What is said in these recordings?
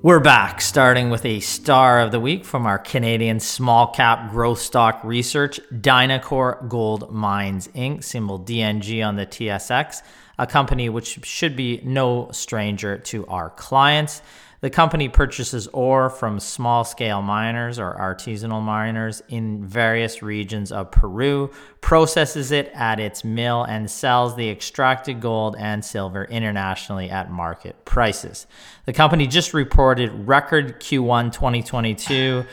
We're back, starting with a star of the week from our Canadian small cap growth stock research, Dynacor Gold Mines Inc., symbol DNG on the TSX, a company which should be no stranger to our clients. The company purchases ore from small scale miners or artisanal miners in various regions of Peru, processes it at its mill, and sells the extracted gold and silver internationally at market prices. The company just reported record Q1 2022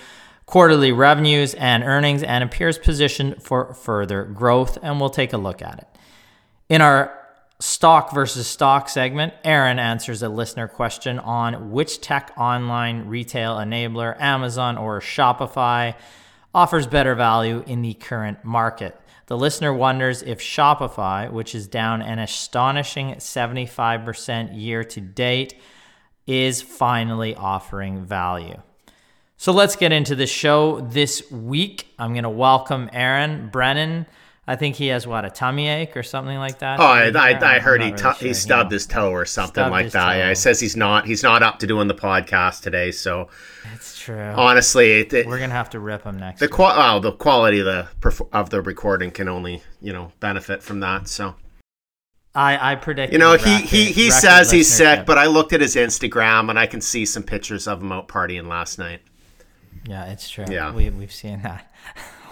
quarterly revenues and earnings and appears positioned for further growth, and we'll take a look at it. In our stock versus stock segment, Aaron answers a listener question on which tech online retail enabler, Amazon or Shopify, offers better value in the current market. The listener wonders if Shopify, which is down an astonishing 75% year to date, is finally offering value. So let's get into the show this week. I'm going to welcome Aaron Brennan. I think he has what a tummy ache or something like that. Oh, I, I, I heard he really sure. he stubbed yeah. his toe or something like that. Yeah, he says he's not he's not up to doing the podcast today. So it's true. Honestly, it, it, we're gonna have to rip him next. The qual oh, the quality of the of the recording can only you know benefit from that. So. I, I predict. You know, he he, he says he's sick, but I looked at his Instagram and I can see some pictures of him out partying last night. Yeah, it's true. Yeah, we we've seen that.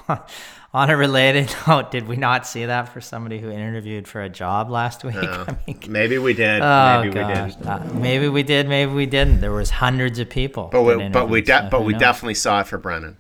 on a related note, did we not see that for somebody who interviewed for a job last week? Uh, I mean, maybe we did. Oh maybe gosh. we did. Uh, maybe we did. Maybe we didn't. There was hundreds of people. But we, but we, de- so but we definitely saw it for Brennan.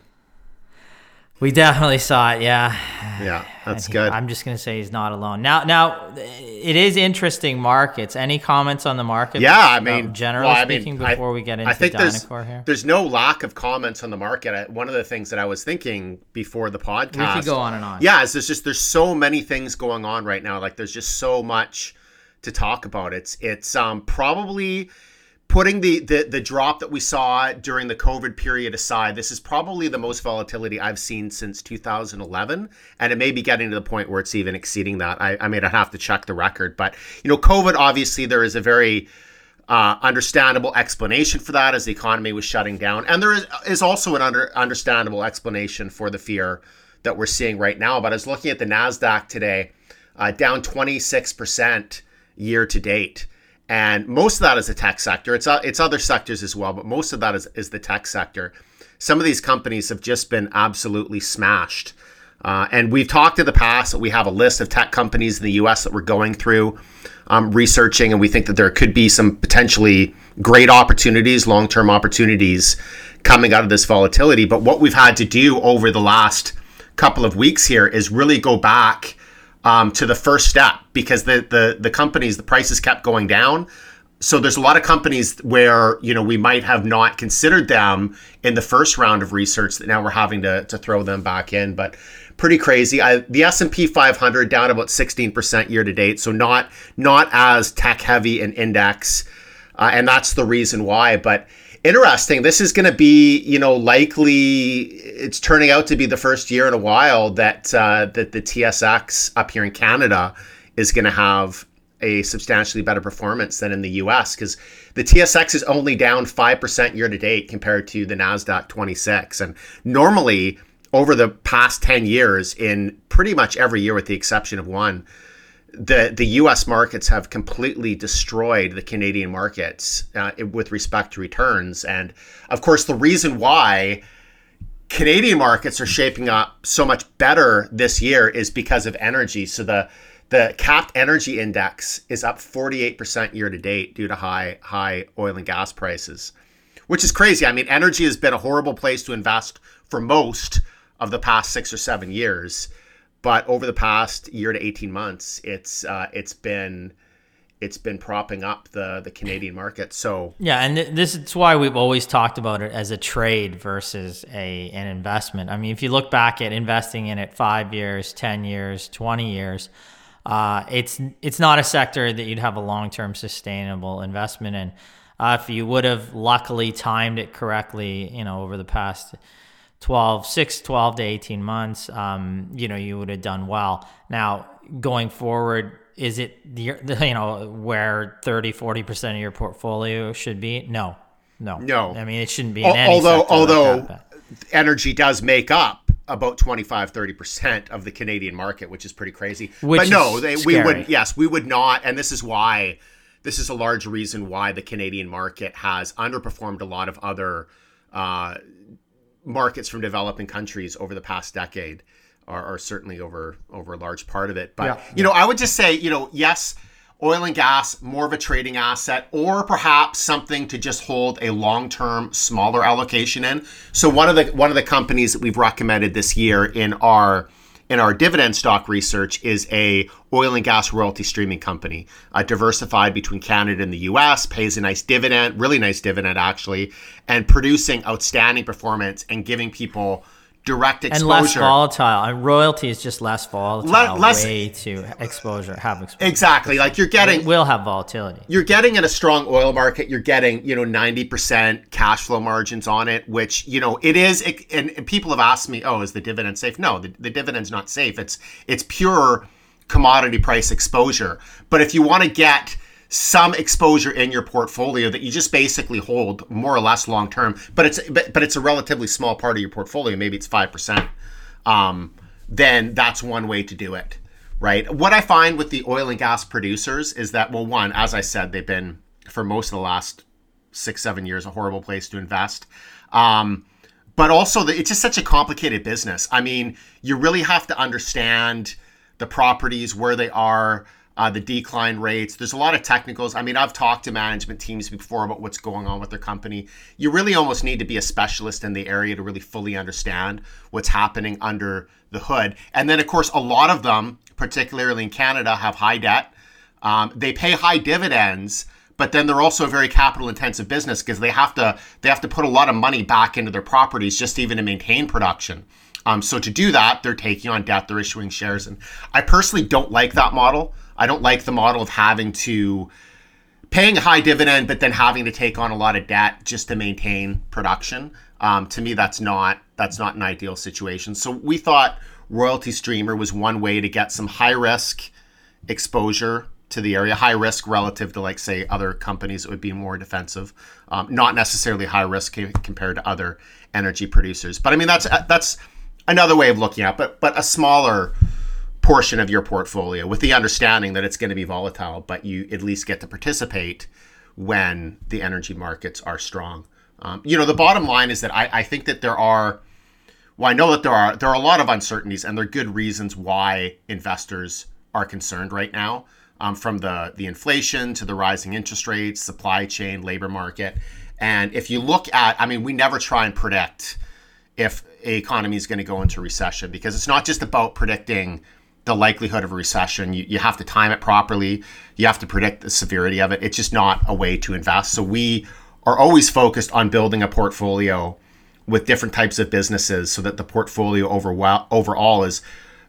We definitely saw it. Yeah. Yeah, that's good. I'm just gonna say he's not alone. Now, now it is interesting markets. Any comments on the market? Yeah, I mean, generally well, I speaking, mean, before I, we get into I think there's, here, there's no lack of comments on the market. I, one of the things that I was thinking before the podcast, we could go on and on. Yeah, is there's just there's so many things going on right now. Like there's just so much to talk about. It's it's um probably putting the, the the drop that we saw during the COVID period aside, this is probably the most volatility I've seen since 2011, and it may be getting to the point where it's even exceeding that. I, I may not have to check the record, but you know, COVID obviously there is a very uh, understandable explanation for that as the economy was shutting down, and there is, is also an under, understandable explanation for the fear that we're seeing right now. But I was looking at the Nasdaq today, uh, down 26 percent year to date and most of that is the tech sector. It's uh, it's other sectors as well, but most of that is is the tech sector. Some of these companies have just been absolutely smashed. Uh, and we've talked in the past that we have a list of tech companies in the U.S. that we're going through, um, researching, and we think that there could be some potentially great opportunities, long-term opportunities coming out of this volatility. But what we've had to do over the last couple of weeks here is really go back um, to the first step because the, the the companies the prices kept going down. So there's a lot of companies where you know we might have not considered them in the first round of research that now we're having to, to throw them back in but pretty crazy. I, the s&p 500 down about 16% year to date so not not as tech heavy an index uh, and that's the reason why but interesting. This is going to be, you know, likely it's turning out to be the first year in a while that uh, that the TSX up here in Canada is going to have a substantially better performance than in the US because the TSX is only down 5% year to date compared to the NASDAQ 26. And normally, over the past 10 years, in pretty much every year with the exception of one, the the U.S. markets have completely destroyed the Canadian markets uh, with respect to returns, and of course, the reason why Canadian markets are shaping up so much better this year is because of energy. So the the capped energy index is up 48% year to date due to high high oil and gas prices, which is crazy. I mean, energy has been a horrible place to invest for most of the past 6 or 7 years but over the past year to 18 months it's uh, it's been it's been propping up the the Canadian market. So yeah, and th- this is why we've always talked about it as a trade versus a an investment. I mean, if you look back at investing in it five years, ten years, twenty years, uh, it's it's not a sector that you'd have a long term sustainable investment in. Uh, if you would have luckily timed it correctly, you know, over the past 12, 6, 12 to 18 months, um, you know, you would have done well. Now, going forward, is it, the, you know, where 30, 40% of your portfolio should be? No, no. No. I mean, it shouldn't be although, although like that, energy does make up about 25 30% of the Canadian market, which is pretty crazy. Which but no, they, we would yes, we would not and this is why this is a large reason why the Canadian market has underperformed a lot of other uh, markets from developing countries over the past decade are, are certainly over over a large part of it. But yeah, you know, I would just say, you know, yes, oil and gas more of a trading asset, or perhaps something to just hold a long term smaller allocation in. So one of the one of the companies that we've recommended this year in our in our dividend stock research is a oil and gas royalty streaming company, uh, diversified between Canada and the U.S. Pays a nice dividend, really nice dividend actually, and producing outstanding performance and giving people direct exposure and less volatile. And royalty is just less volatile. Le- less way to exposure have exposure. Exactly. Like you're getting it will have volatility. You're getting in a strong oil market. You're getting you know ninety percent cash flow margins on it, which you know it is. It, and, and, people have asked me, oh, is the dividend safe? No, the, the dividend's not safe. It's it's pure commodity price exposure. But if you want to get some exposure in your portfolio that you just basically hold more or less long term, but it's but, but it's a relatively small part of your portfolio. Maybe it's five percent. Um, then that's one way to do it, right? What I find with the oil and gas producers is that well, one, as I said, they've been for most of the last six seven years a horrible place to invest. Um, but also, the, it's just such a complicated business. I mean, you really have to understand the properties where they are uh, the decline rates. There's a lot of technicals. I mean, I've talked to management teams before about what's going on with their company. You really almost need to be a specialist in the area to really fully understand what's happening under the hood. And then, of course, a lot of them, particularly in Canada, have high debt. Um, they pay high dividends, but then they're also a very capital intensive business because they have to they have to put a lot of money back into their properties just even to maintain production. Um, so to do that, they're taking on debt, they're issuing shares, and I personally don't like that model. I don't like the model of having to paying a high dividend, but then having to take on a lot of debt just to maintain production. Um, to me, that's not that's not an ideal situation. So we thought royalty streamer was one way to get some high risk exposure to the area, high risk relative to like say other companies that would be more defensive, um, not necessarily high risk compared to other energy producers. But I mean that's that's another way of looking at, it, but but a smaller portion of your portfolio with the understanding that it's going to be volatile, but you at least get to participate when the energy markets are strong. Um, you know, the bottom line is that I, I think that there are, well, I know that there are there are a lot of uncertainties, and there are good reasons why investors are concerned right now, um, from the the inflation to the rising interest rates, supply chain, labor market, and if you look at, I mean, we never try and predict if a economy is going to go into recession because it's not just about predicting the likelihood of a recession. You, you have to time it properly. You have to predict the severity of it. It's just not a way to invest. So we are always focused on building a portfolio with different types of businesses so that the portfolio overall, overall is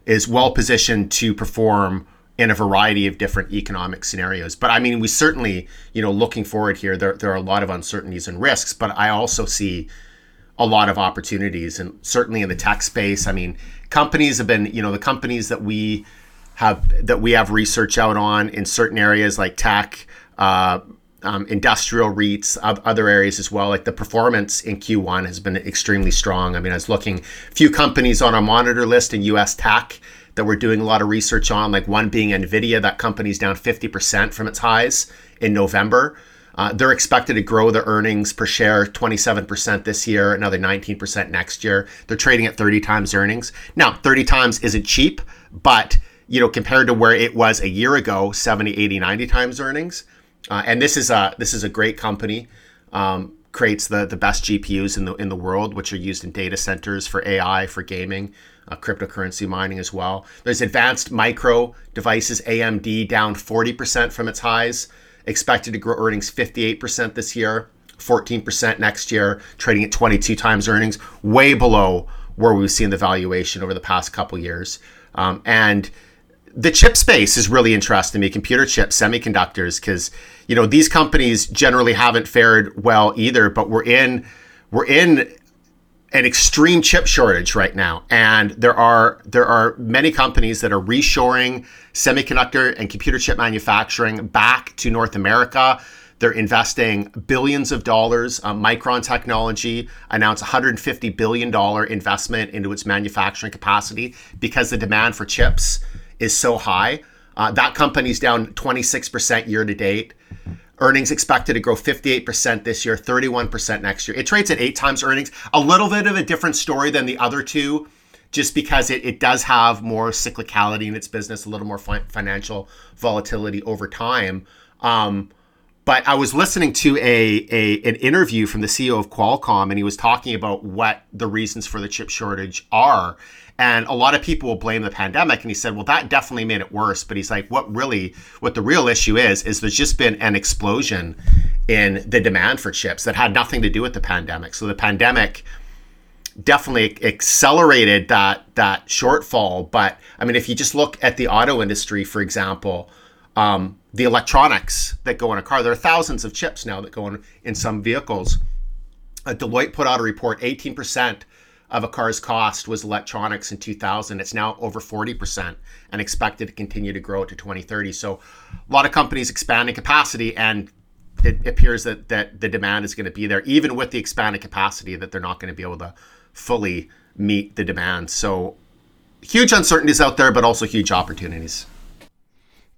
is well positioned to perform in a variety of different economic scenarios. But I mean, we certainly, you know, looking forward here, there, there are a lot of uncertainties and risks, but I also see a lot of opportunities and certainly in the tech space. I mean, companies have been, you know, the companies that we have that we have research out on in certain areas like tech, uh, um, industrial REITs, other areas as well. Like the performance in Q1 has been extremely strong. I mean, I was looking few companies on our monitor list in US tech that we're doing a lot of research on, like one being Nvidia. That company's down 50% from its highs in November. Uh, they're expected to grow their earnings per share 27% this year, another 19% next year. They're trading at 30 times earnings. Now, 30 times isn't cheap, but you know, compared to where it was a year ago, 70, 80, 90 times earnings. Uh, and this is a this is a great company. Um, creates the the best GPUs in the in the world, which are used in data centers for AI, for gaming, uh, cryptocurrency mining as well. There's advanced micro devices, AMD down 40% from its highs, expected to grow earnings 58% this year, 14% next year, trading at 22 times earnings, way below where we've seen the valuation over the past couple years. Um, and the chip space is really interesting to me, computer chips, semiconductors, because you know these companies generally haven't fared well either. But we're in we're in an extreme chip shortage right now, and there are there are many companies that are reshoring semiconductor and computer chip manufacturing back to North America. They're investing billions of dollars. Um, Micron Technology announced 150 billion dollar investment into its manufacturing capacity because the demand for chips is so high. Uh, that company's down 26% year to date. Earnings expected to grow 58% this year, 31% next year. It trades at eight times earnings. A little bit of a different story than the other two, just because it, it does have more cyclicality in its business, a little more fi- financial volatility over time. Um, but I was listening to a, a an interview from the CEO of Qualcomm, and he was talking about what the reasons for the chip shortage are. And a lot of people will blame the pandemic. And he said, well, that definitely made it worse. But he's like, what really, what the real issue is, is there's just been an explosion in the demand for chips that had nothing to do with the pandemic. So the pandemic definitely accelerated that that shortfall. But I mean, if you just look at the auto industry, for example, um, the electronics that go in a car, there are thousands of chips now that go in in some vehicles. Uh, Deloitte put out a report: 18% of a car's cost was electronics in 2000. It's now over 40% and expected to continue to grow to 2030. So a lot of companies expanding capacity and it appears that, that the demand is going to be there, even with the expanded capacity, that they're not going to be able to fully meet the demand. So huge uncertainties out there, but also huge opportunities.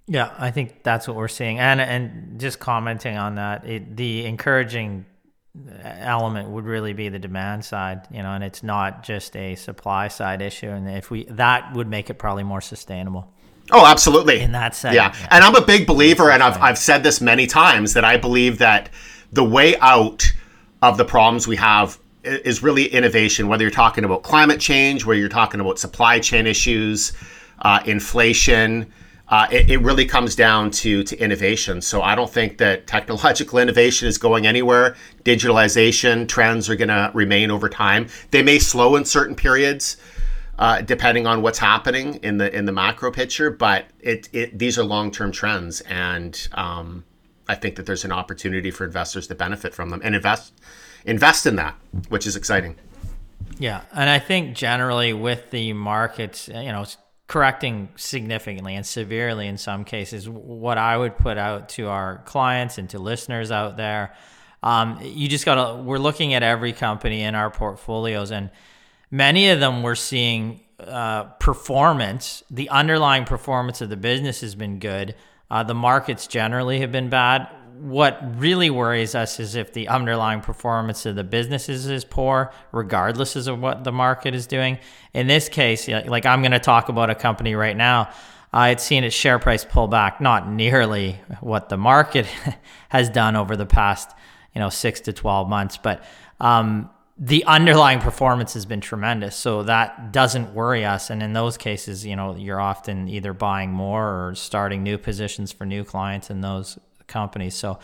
Yeah, I think that's what we're seeing, and and just commenting on that, it, the encouraging element would really be the demand side, you know, and it's not just a supply side issue. And if we that would make it probably more sustainable. Oh, absolutely. In that sense. Yeah. yeah. And I'm a big believer, and I've, I've said this many times, that I believe that the way out of the problems we have is really innovation, whether you're talking about climate change, where you're talking about supply chain issues, uh, inflation, uh, it, it, really comes down to to innovation. So I don't think that technological innovation is going anywhere. Digitalization trends are going to remain over time. They may slow in certain periods, uh, depending on what's happening in the in the macro picture. But it, it these are long term trends, and um, I think that there's an opportunity for investors to benefit from them and invest invest in that, which is exciting. Yeah, and I think generally with the markets, you know correcting significantly and severely in some cases. What I would put out to our clients and to listeners out there, um, you just got to, we're looking at every company in our portfolios, and many of them we're seeing uh, performance, the underlying performance of the business has been good. Uh, the markets generally have been bad what really worries us is if the underlying performance of the businesses is poor, regardless of what the market is doing. In this case, like I'm going to talk about a company right now. I had seen its share price pull back, not nearly what the market has done over the past, you know, six to twelve months, but um, the underlying performance has been tremendous. So that doesn't worry us. And in those cases, you know, you're often either buying more or starting new positions for new clients in those companies. So,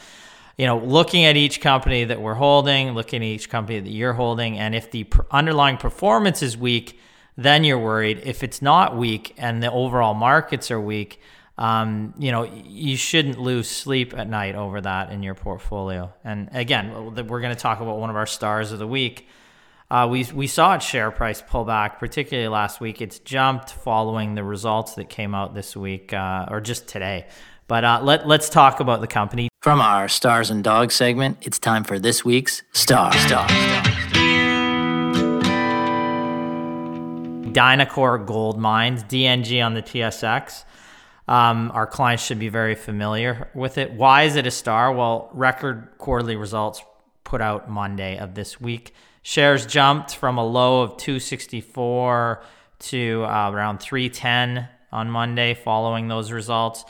you know, looking at each company that we're holding, looking at each company that you're holding, and if the underlying performance is weak, then you're worried. If it's not weak and the overall markets are weak, um, you know, you shouldn't lose sleep at night over that in your portfolio. And again, we're going to talk about one of our stars of the week. Uh, we we saw its share price pull back, particularly last week. It's jumped following the results that came out this week, uh, or just today. But uh, let, let's talk about the company. From our Stars and Dogs segment, it's time for this week's Star. Star. Star. Dynacor Gold Mines, DNG on the TSX. Um, our clients should be very familiar with it. Why is it a star? Well, record quarterly results put out Monday of this week. Shares jumped from a low of 264 to uh, around 310 on Monday following those results.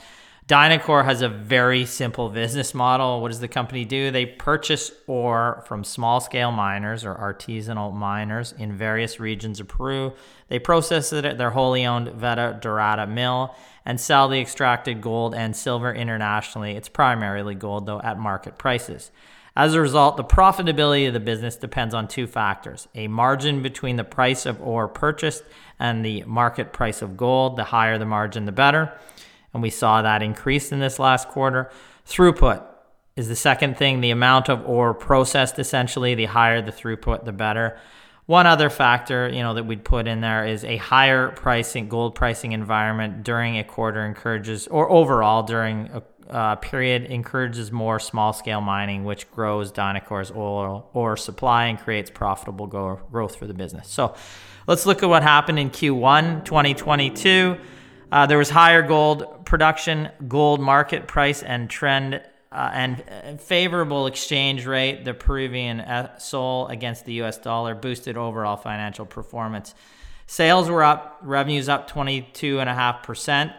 Dynacor has a very simple business model. What does the company do? They purchase ore from small scale miners or artisanal miners in various regions of Peru. They process it at their wholly owned Veta Dorada mill and sell the extracted gold and silver internationally. It's primarily gold, though, at market prices. As a result, the profitability of the business depends on two factors a margin between the price of ore purchased and the market price of gold. The higher the margin, the better and we saw that increase in this last quarter. Throughput is the second thing, the amount of ore processed essentially, the higher the throughput, the better. One other factor, you know, that we'd put in there is a higher pricing, gold pricing environment during a quarter encourages, or overall during a uh, period, encourages more small scale mining, which grows Dynacor's oil or supply and creates profitable go- growth for the business. So let's look at what happened in Q1 2022. Uh, there was higher gold production, gold market price, and trend, uh, and uh, favorable exchange rate. The Peruvian sol against the U.S. dollar boosted overall financial performance. Sales were up, revenues up 22.5%.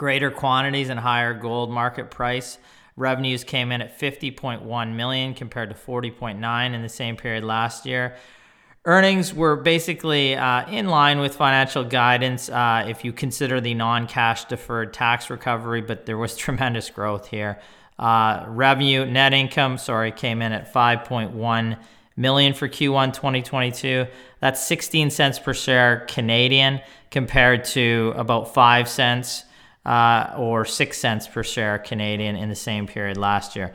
Greater quantities and higher gold market price. Revenues came in at 50.1 million compared to 40.9 in the same period last year. Earnings were basically uh, in line with financial guidance uh, if you consider the non cash deferred tax recovery, but there was tremendous growth here. Uh, revenue, net income, sorry, came in at 5.1 million for Q1 2022. That's 16 cents per share Canadian compared to about 5 cents uh, or 6 cents per share Canadian in the same period last year.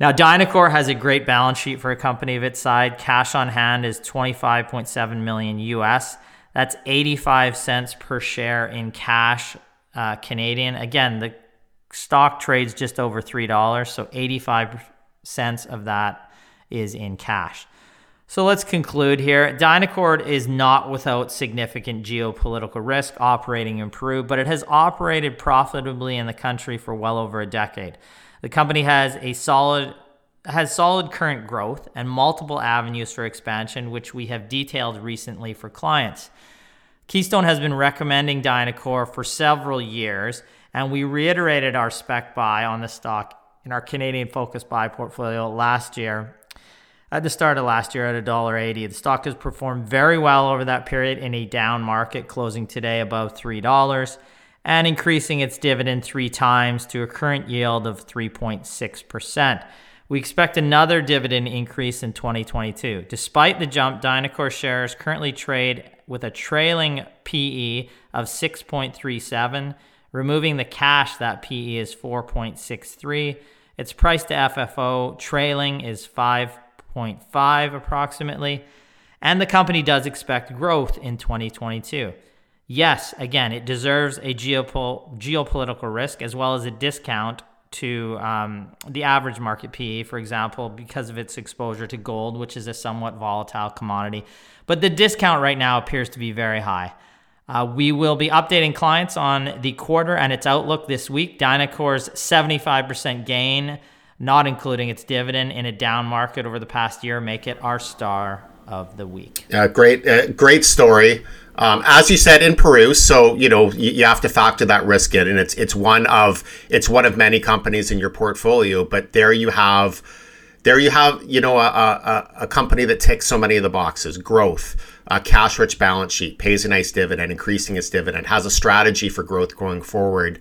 Now, Dynacor has a great balance sheet for a company of its size. Cash on hand is 25.7 million US. That's 85 cents per share in cash uh, Canadian. Again, the stock trades just over $3, so 85 cents of that is in cash. So let's conclude here. Dynacor is not without significant geopolitical risk operating in Peru, but it has operated profitably in the country for well over a decade. The company has a solid has solid current growth and multiple avenues for expansion, which we have detailed recently for clients. Keystone has been recommending Dynacor for several years, and we reiterated our spec buy on the stock in our Canadian focused buy portfolio last year. At the start of last year at $1.80. The stock has performed very well over that period in a down market, closing today above $3 and increasing its dividend three times to a current yield of 3.6%. We expect another dividend increase in 2022. Despite the jump, Dynacor shares currently trade with a trailing PE of 6.37. Removing the cash, that PE is 4.63. Its price to FFO trailing is 5.5 approximately. And the company does expect growth in 2022 yes, again, it deserves a geopol- geopolitical risk as well as a discount to um, the average market PE, for example, because of its exposure to gold, which is a somewhat volatile commodity. But the discount right now appears to be very high. Uh, we will be updating clients on the quarter and its outlook this week. Dynacor's 75% gain, not including its dividend in a down market over the past year, make it our star of the week. Uh, great, uh, great story. Um, as you said in Peru, so you know you, you, have to factor that risk in, and it's it's one of it's one of many companies in your portfolio. But there you have, there you have you know a, a, a company that ticks so many of the boxes: growth, a cash-rich balance sheet, pays a nice dividend, increasing its dividend, has a strategy for growth going forward,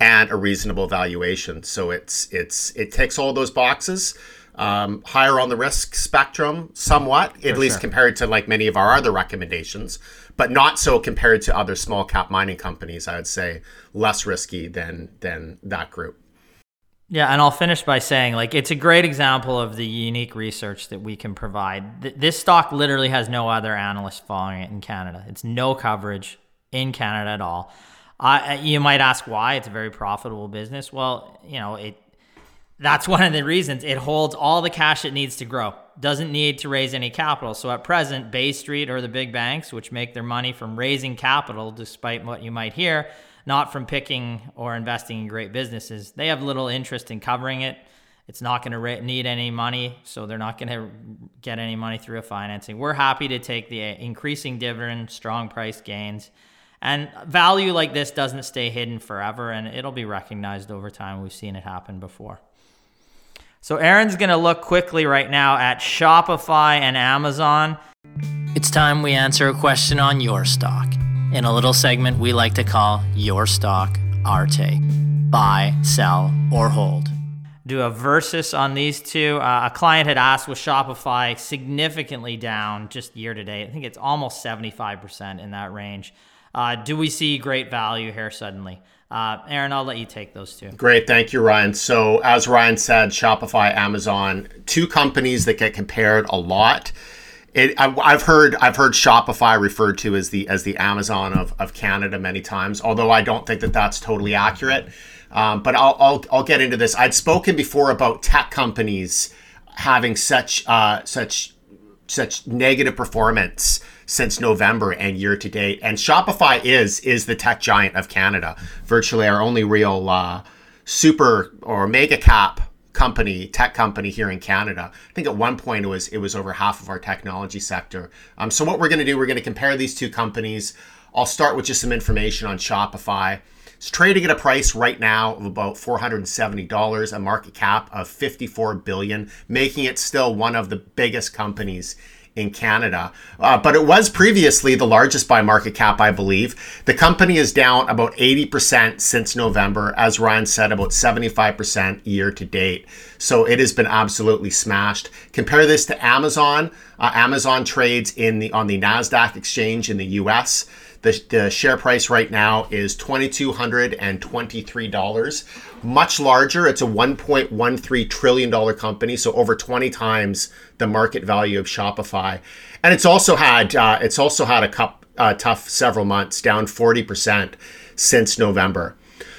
and a reasonable valuation. So it's it's it takes all those boxes um, higher on the risk spectrum, somewhat, at For least sure. compared to like many of our other recommendations, but not so compared to other small cap mining companies. I would say less risky than than that group. Yeah, and I'll finish by saying, like, it's a great example of the unique research that we can provide. Th- this stock literally has no other analyst following it in Canada. It's no coverage in Canada at all. Uh, you might ask why. It's a very profitable business. Well, you know, it that's one of the reasons it holds all the cash it needs to grow. Doesn't need to raise any capital. So at present, Bay Street or the big banks, which make their money from raising capital, despite what you might hear, not from picking or investing in great businesses, they have little interest in covering it. It's not going to need any money, so they're not going to get any money through a financing. We're happy to take the increasing dividend, strong price gains, and value like this doesn't stay hidden forever, and it'll be recognized over time. We've seen it happen before. So Aaron's going to look quickly right now at Shopify and Amazon. It's time we answer a question on your stock in a little segment we like to call Your Stock, Our Take. Buy, sell, or hold. Do a versus on these two. Uh, a client had asked with Shopify significantly down just year to date. I think it's almost 75% in that range. Uh, do we see great value here suddenly? Uh, Aaron, I'll let you take those two. Great. Thank you, Ryan. So, as Ryan said, Shopify, Amazon, two companies that get compared a lot. It, I, have heard I've heard Shopify referred to as the as the Amazon of, of Canada many times, although I don't think that that's totally accurate. Um, but I'll, I'll I'll get into this. I'd spoken before about tech companies having such uh, such such negative performance since November and year to date. And Shopify is is the tech giant of Canada, virtually our only real uh, super or mega cap company, tech company here in Canada. I think at one point it was it was over half of our technology sector. Um, so what we're going to do, we're going to compare these two companies. I'll start with just some information on Shopify. It's trading at a price right now of about $470, a market cap of 54 billion, making it still one of the biggest companies in Canada. Uh, but it was previously the largest by market cap, I believe. The company is down about 80% since November, as Ryan said, about 75% year to date. So it has been absolutely smashed. Compare this to Amazon. Uh, Amazon trades in the on the Nasdaq exchange in the U.S. The, the share price right now is $2,223. Much larger. It's a $1.13 trillion company, so over 20 times the market value of Shopify. And it's also had uh, it's also had a cup, uh, tough several months, down 40% since November.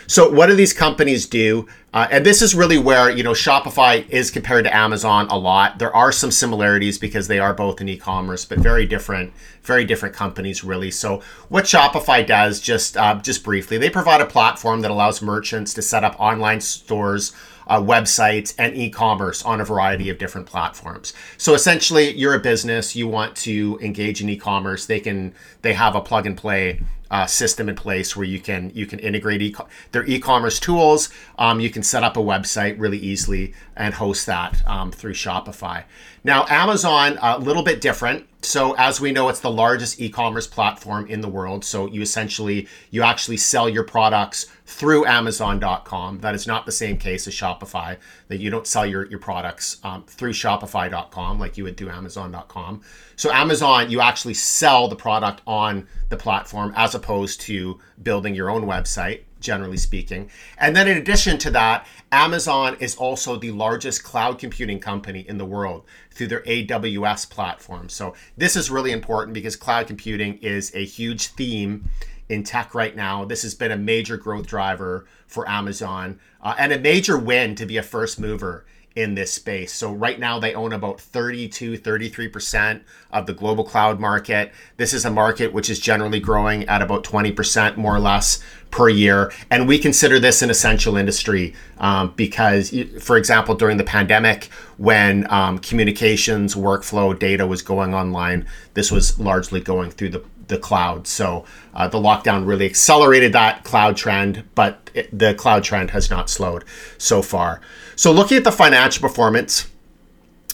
So what do these companies do? Uh, and this is really where you know Shopify is compared to Amazon a lot. There are some similarities because they are both in e-commerce, but very different, very different companies really. So what Shopify does, just uh, just briefly, they provide a platform that allows merchants to set up online stores uh, websites, and e-commerce on a variety of different platforms. So essentially, you're a business, you want to engage in e-commerce. They can they have a plug and play uh, system in place where you can you can integrate e- their e-commerce tools. Um, you can set up a website really easily and host that um, through Shopify. Now, Amazon a little bit different. So as we know, it's the largest e-commerce platform in the world. So you essentially you actually sell your products through Amazon.com. That is not the same case as Shopify. That you don't sell your your products um, through Shopify.com like you would through Amazon.com. So Amazon, you actually sell the product on the platform as opposed to building your own website, generally speaking. And then in addition to that, Amazon is also the largest cloud computing company in the world through their AWS platform. So this is really important because cloud computing is a huge theme in tech right now. This has been a major growth driver for Amazon uh, and a major win to be a first mover in this space. So right now they own about 32, 33% of the global cloud market. This is a market which is generally growing at about 20% more or less per year. And we consider this an essential industry um, because, for example, during the pandemic, when um, communications, workflow, data was going online, this was largely going through the the cloud. So uh, the lockdown really accelerated that cloud trend, but it, the cloud trend has not slowed so far. So looking at the financial performance.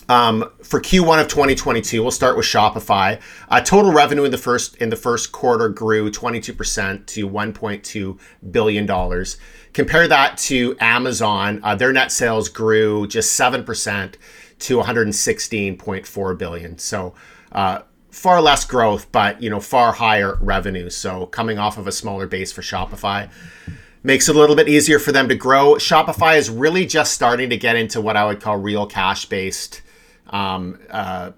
Um, for Q1 of 2022, we'll start with Shopify. Uh, total revenue in the first in the first quarter grew 22% to 1.2 billion dollars. Compare that to Amazon, uh, their net sales grew just 7% to 116.4 billion. So uh, far less growth, but you know far higher revenue. So coming off of a smaller base for Shopify makes it a little bit easier for them to grow. Shopify is really just starting to get into what I would call real cash based um, uh,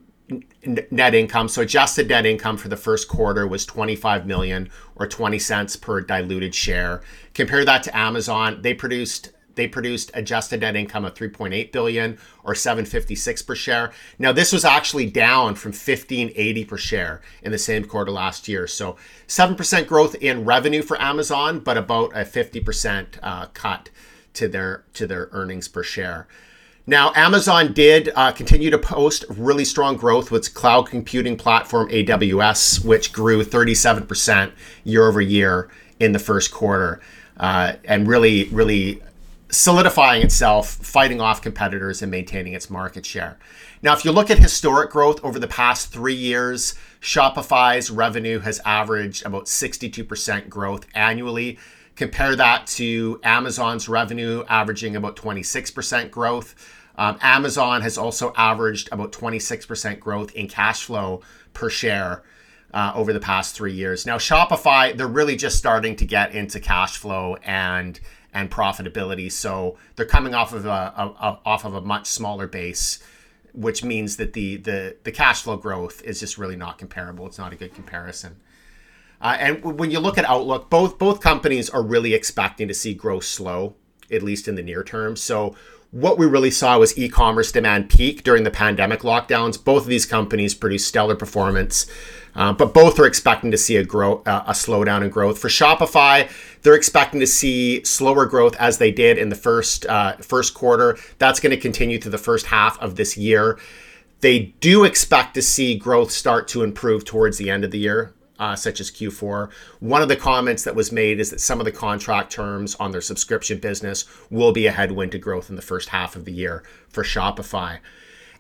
net income. So adjusted net income for the first quarter was 25 million or 20 cents per diluted share. Compare that to Amazon. They produced they produced adjusted net income of 3.8 billion or 756 per share. Now this was actually down from 1580 per share in the same quarter last year. So 7% growth in revenue for Amazon, but about a 50% uh, cut to their to their earnings per share. Now, Amazon did uh, continue to post really strong growth with cloud computing platform AWS, which grew 37% year over year in the first quarter, uh, and really, really solidifying itself, fighting off competitors, and maintaining its market share. Now, if you look at historic growth over the past three years, Shopify's revenue has averaged about 62% growth annually. Compare that to Amazon's revenue averaging about 26% growth. Um, Amazon has also averaged about 26% growth in cash flow per share uh, over the past three years. Now, Shopify, they're really just starting to get into cash flow and and profitability. So they're coming off of a, a, a off of a much smaller base, which means that the the the cash flow growth is just really not comparable. It's not a good comparison. Uh, and when you look at outlook, both both companies are really expecting to see growth slow, at least in the near term. So what we really saw was e-commerce demand peak during the pandemic lockdowns. Both of these companies produced stellar performance, uh, but both are expecting to see a grow uh, a slowdown in growth. For Shopify, they're expecting to see slower growth as they did in the first uh, first quarter. That's going to continue through the first half of this year. They do expect to see growth start to improve towards the end of the year uh, such as Q4. One of the comments that was made is that some of the contract terms on their subscription business will be a headwind to growth in the first half of the year for Shopify.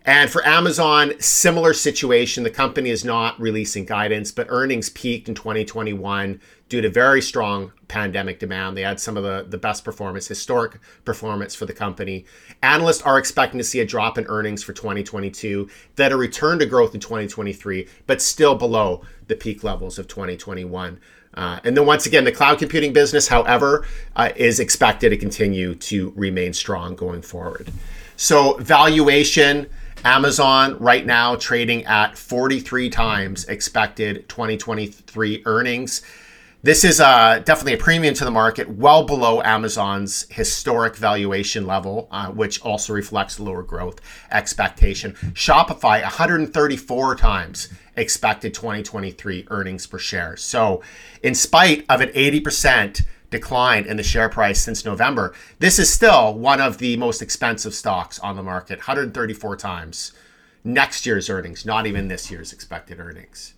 And for Amazon, similar situation. The company is not releasing guidance, but earnings peaked in 2021 due to very strong pandemic demand. They had some of the, the best performance, historic performance for the company. Analysts are expecting to see a drop in earnings for 2022, that a return to growth in 2023, but still below the peak levels of 2021. Uh, and then once again, the cloud computing business, however, uh, is expected to continue to remain strong going forward. So valuation Amazon right now trading at 43 times expected 2023 earnings. This is uh, definitely a premium to the market, well below Amazon's historic valuation level, uh, which also reflects lower growth expectation. Shopify, 134 times expected 2023 earnings per share. So, in spite of an 80% decline in the share price since November, this is still one of the most expensive stocks on the market, 134 times next year's earnings, not even this year's expected earnings.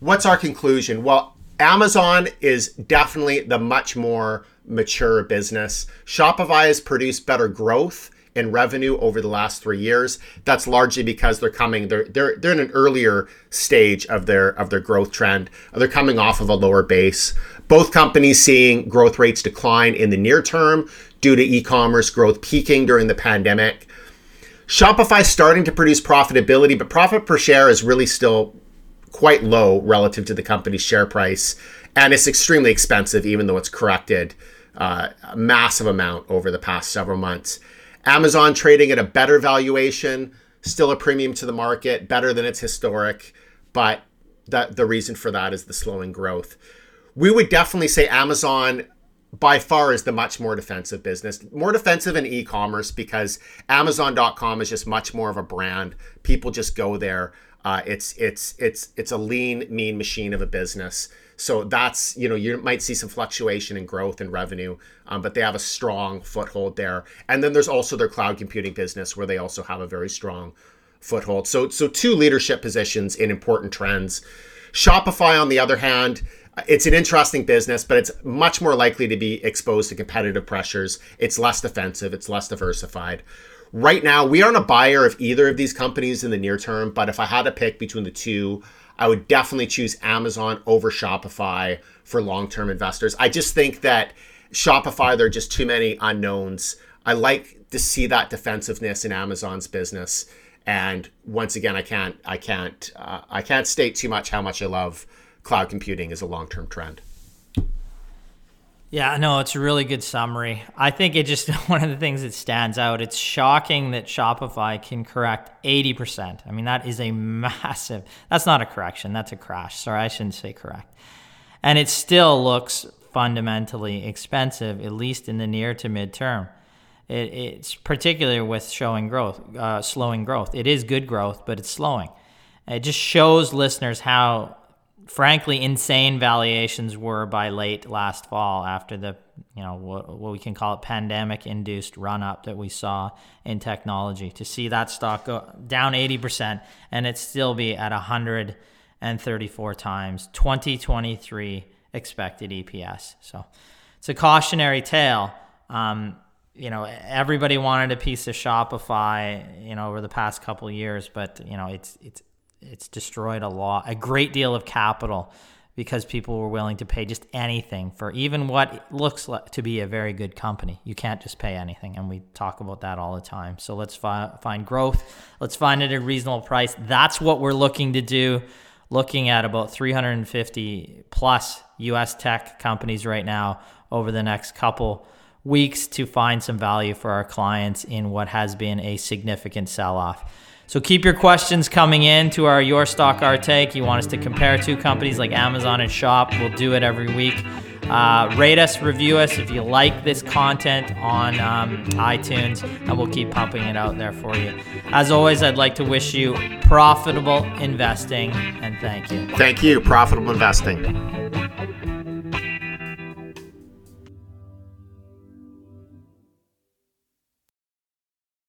What's our conclusion? Well, Amazon is definitely the much more mature business. Shopify has produced better growth in revenue over the last three years. That's largely because they're coming they're they're they're in an earlier stage of their of their growth trend. They're coming off of a lower base. Both companies seeing growth rates decline in the near term due to e-commerce growth peaking during the pandemic. Shopify starting to produce profitability, but profit per share is really still quite low relative to the company's share price, and it's extremely expensive, even though it's corrected uh, a massive amount over the past several months. Amazon trading at a better valuation, still a premium to the market, better than its historic, but that the reason for that is the slowing growth we would definitely say Amazon by far is the much more defensive business. More defensive in e-commerce because Amazon.com is just much more of a brand. People just go there. Uh, it's it's it's it's a lean, mean machine of a business. So that's you know you might see some fluctuation in growth and revenue, um, but they have a strong foothold there. And then there's also their cloud computing business where they also have a very strong foothold. So so two leadership positions in important trends. Shopify, on the other hand, it's an interesting business, but it's much more likely to be exposed to competitive pressures. It's less defensive, it's less diversified. Right now, we aren't a buyer of either of these companies in the near term, but if I had to pick between the two, I would definitely choose Amazon over Shopify for long term investors. I just think that Shopify, there are just too many unknowns. I like to see that defensiveness in Amazon's business. And once again, I can't, I can't, uh, I can't state too much how much I love cloud computing is a long term trend. Yeah, no, it's a really good summary. I think it just one of the things that stands out. It's shocking that Shopify can correct 80%. I mean, that is a massive. That's not a correction, that's a crash. Sorry, I shouldn't say correct. And it still looks fundamentally expensive at least in the near to midterm. It, it's particularly with showing growth, uh, slowing growth. It is good growth, but it's slowing. It just shows listeners how, frankly, insane valuations were by late last fall after the, you know, what, what we can call it pandemic-induced run-up that we saw in technology. To see that stock go down 80% and it still be at 134 times 2023 expected EPS. So it's a cautionary tale. Um, you know, everybody wanted a piece of Shopify, you know, over the past couple years, but you know, it's it's it's destroyed a lot, a great deal of capital because people were willing to pay just anything for even what looks like to be a very good company. You can't just pay anything, and we talk about that all the time. So let's fi- find growth. Let's find it at a reasonable price. That's what we're looking to do. Looking at about 350 plus U.S. tech companies right now over the next couple weeks to find some value for our clients in what has been a significant sell off. So keep your questions coming in to our Your Stock Our Take. You want us to compare two companies like Amazon and Shop? We'll do it every week. Uh, rate us, review us if you like this content on um, iTunes, and we'll keep pumping it out there for you. As always, I'd like to wish you profitable investing, and thank you. Thank you. Profitable investing.